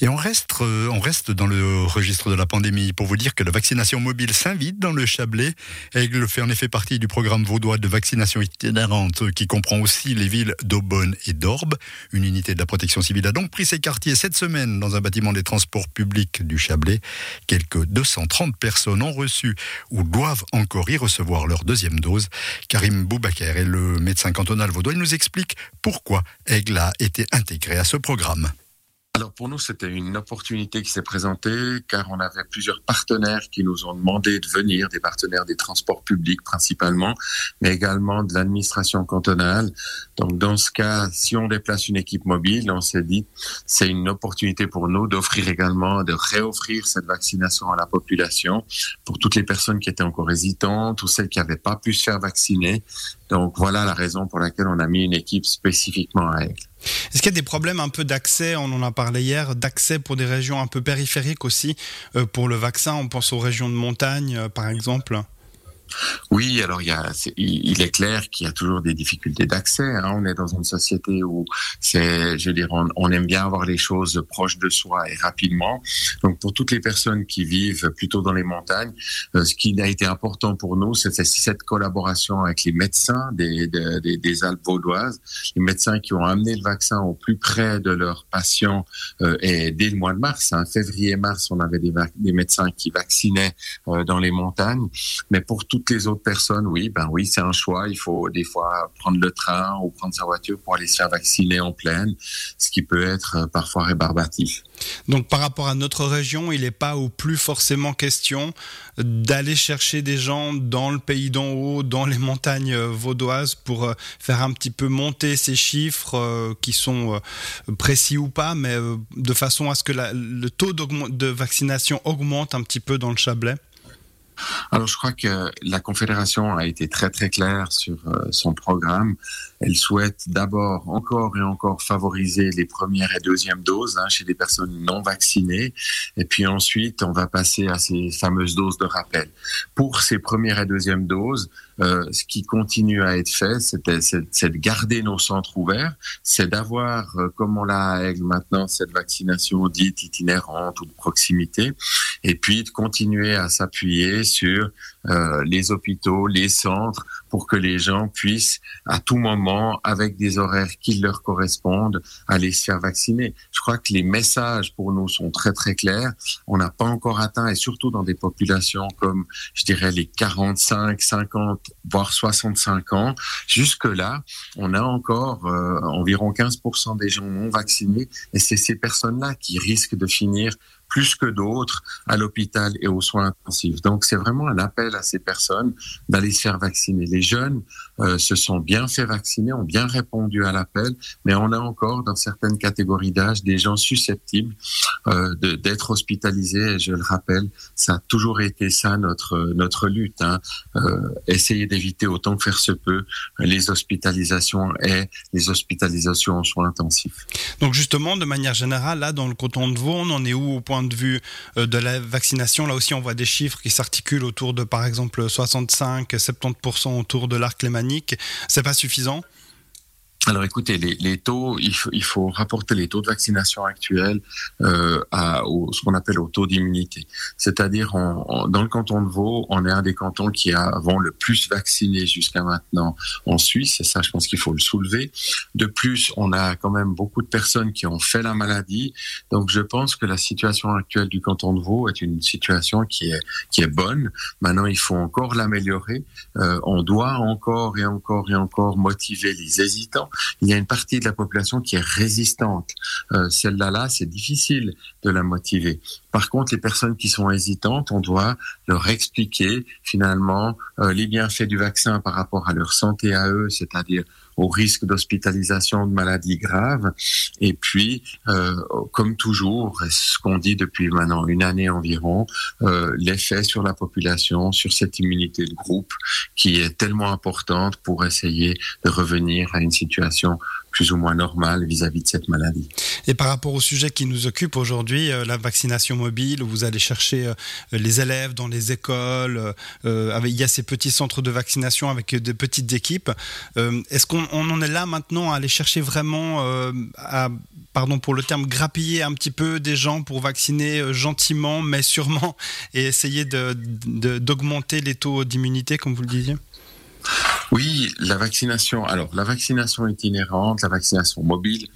Et on reste, euh, on reste dans le registre de la pandémie pour vous dire que la vaccination mobile s'invite dans le Chablais. Aigle fait en effet partie du programme vaudois de vaccination itinérante qui comprend aussi les villes d'Aubonne et d'Orbe. Une unité de la protection civile a donc pris ses quartiers cette semaine dans un bâtiment des transports publics du Chablais. Quelques 230 personnes ont reçu ou doivent encore y recevoir leur deuxième dose. Karim Boubaker est le médecin cantonal vaudois. Il nous explique pourquoi Aigle a été intégré à ce programme alors pour nous, c'était une opportunité qui s'est présentée car on avait plusieurs partenaires qui nous ont demandé de venir, des partenaires des transports publics principalement, mais également de l'administration cantonale. Donc dans ce cas, si on déplace une équipe mobile, on s'est dit c'est une opportunité pour nous d'offrir également, de réoffrir cette vaccination à la population pour toutes les personnes qui étaient encore hésitantes ou celles qui n'avaient pas pu se faire vacciner. Donc voilà la raison pour laquelle on a mis une équipe spécifiquement à Aigle. Est-ce qu'il y a des problèmes un peu d'accès, on en a parlé hier, d'accès pour des régions un peu périphériques aussi euh, pour le vaccin? On pense aux régions de montagne, euh, par exemple oui, alors il, y a, il est clair qu'il y a toujours des difficultés d'accès. Hein. On est dans une société où c'est, je veux dire, on, aime bien avoir les choses proches de soi et rapidement. Donc pour toutes les personnes qui vivent plutôt dans les montagnes, euh, ce qui a été important pour nous, c'est cette collaboration avec les médecins des, Alpes vaudoises, les médecins qui ont amené le vaccin au plus près de leurs patients. Euh, et dès le mois de mars, hein, février-mars, on avait des, des, médecins qui vaccinaient euh, dans les montagnes. Mais pour tout toutes les autres personnes, oui, ben oui, c'est un choix. Il faut des fois prendre le train ou prendre sa voiture pour aller se faire vacciner en pleine, ce qui peut être euh, parfois rébarbatif. Donc par rapport à notre région, il n'est pas ou plus forcément question d'aller chercher des gens dans le pays d'en haut, dans les montagnes euh, vaudoises pour euh, faire un petit peu monter ces chiffres qui sont précis ou pas, mais de façon à ce que le taux de vaccination augmente un petit peu dans le Chablais. Alors, je crois que la Confédération a été très très claire sur euh, son programme. Elle souhaite d'abord encore et encore favoriser les premières et deuxièmes doses hein, chez les personnes non vaccinées, et puis ensuite on va passer à ces fameuses doses de rappel. Pour ces premières et deuxièmes doses, euh, ce qui continue à être fait, c'est de garder nos centres ouverts, c'est d'avoir, euh, comme on l'a maintenant, cette vaccination dite itinérante ou de proximité, et puis de continuer à s'appuyer sur euh, les hôpitaux, les centres, pour que les gens puissent à tout moment, avec des horaires qui leur correspondent, aller se faire vacciner. Je crois que les messages pour nous sont très très clairs. On n'a pas encore atteint, et surtout dans des populations comme, je dirais, les 45, 50, voire 65 ans. Jusque-là, on a encore euh, environ 15% des gens non vaccinés, et c'est ces personnes-là qui risquent de finir plus que d'autres à l'hôpital et aux soins intensifs. Donc c'est vraiment un appel à ces personnes d'aller se faire vacciner. Les jeunes euh, se sont bien fait vacciner, ont bien répondu à l'appel, mais on a encore dans certaines catégories d'âge des gens susceptibles euh, d'être hospitalisés. Et je le rappelle, ça a toujours été ça notre notre lutte. Hein. Euh, essayer d'éviter autant que faire se peut les hospitalisations et les hospitalisations en soins intensifs. Donc justement, de manière générale, là dans le canton de Vaud, on en est où au point de vue euh, de la vaccination, là aussi on voit des chiffres qui s'articulent autour de par exemple 65-70% autour de l'arc lémanique. C'est pas suffisant? Alors écoutez, les, taux, il faut, il faut, rapporter les taux de vaccination actuels euh, à au, ce qu'on appelle au taux d'immunité. C'est-à-dire, dans le canton de Vaud, on est un des cantons qui avons le plus vacciné jusqu'à maintenant en Suisse, et ça, je pense qu'il faut le soulever. De plus, on a quand même beaucoup de personnes qui ont fait la maladie, donc je pense que la situation actuelle du canton de Vaud est une situation qui est qui est bonne. Maintenant, il faut encore l'améliorer. Euh, on doit encore et encore et encore motiver les hésitants il y a une partie de la population qui est résistante. Euh, celle-là, là, c'est difficile de la motiver. Par contre, les personnes qui sont hésitantes, on doit leur expliquer finalement euh, les bienfaits du vaccin par rapport à leur santé à eux, c'est-à-dire au risque d'hospitalisation de maladies graves. Et puis, euh, comme toujours, ce qu'on dit depuis maintenant une année environ, l'effet sur la population, sur cette immunité de groupe qui est tellement importante pour essayer de revenir à une situation plus ou moins normale vis-à-vis de cette maladie. Et par rapport au sujet qui nous occupe aujourd'hui, euh, la vaccination mobile, où vous allez chercher euh, les élèves dans les écoles, euh, il y a ces petits centres de vaccination avec des petites équipes. Est-ce qu'on en est là maintenant à aller chercher vraiment à pardon pour le terme, grappiller un petit peu des gens pour vacciner gentiment, mais sûrement, et essayer d'augmenter les taux d'immunité, comme vous le disiez? Oui, la vaccination. Alors, la vaccination itinérante, la vaccination mobile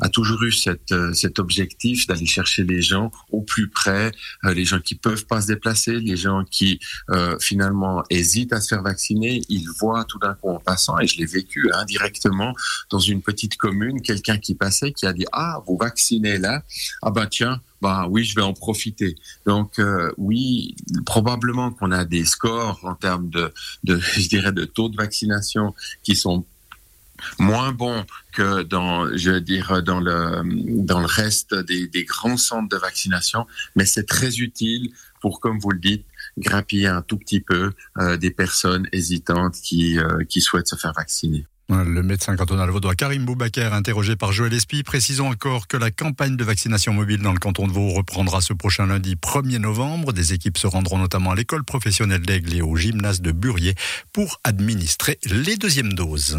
a toujours eu euh, cet objectif d'aller chercher les gens au plus près, euh, les gens qui peuvent pas se déplacer, les gens qui euh, finalement hésitent à se faire vacciner. Ils voient tout d'un coup en passant, et je l'ai vécu indirectement dans une petite commune, quelqu'un qui passait qui a dit ah vous vaccinez là, ah ben tiens bah oui, je vais en profiter. Donc euh, oui, probablement qu'on a des scores en termes de, de, je dirais, de taux de vaccination qui sont moins bons que dans, je veux dire, dans le dans le reste des, des grands centres de vaccination, mais c'est très utile pour, comme vous le dites, grappiller un tout petit peu euh, des personnes hésitantes qui euh, qui souhaitent se faire vacciner. Le médecin cantonal vaudois Karim Boubaker, interrogé par Joël Espy, précisons encore que la campagne de vaccination mobile dans le canton de Vaud reprendra ce prochain lundi 1er novembre. Des équipes se rendront notamment à l'école professionnelle d'Aigle et au gymnase de Burier pour administrer les deuxièmes doses.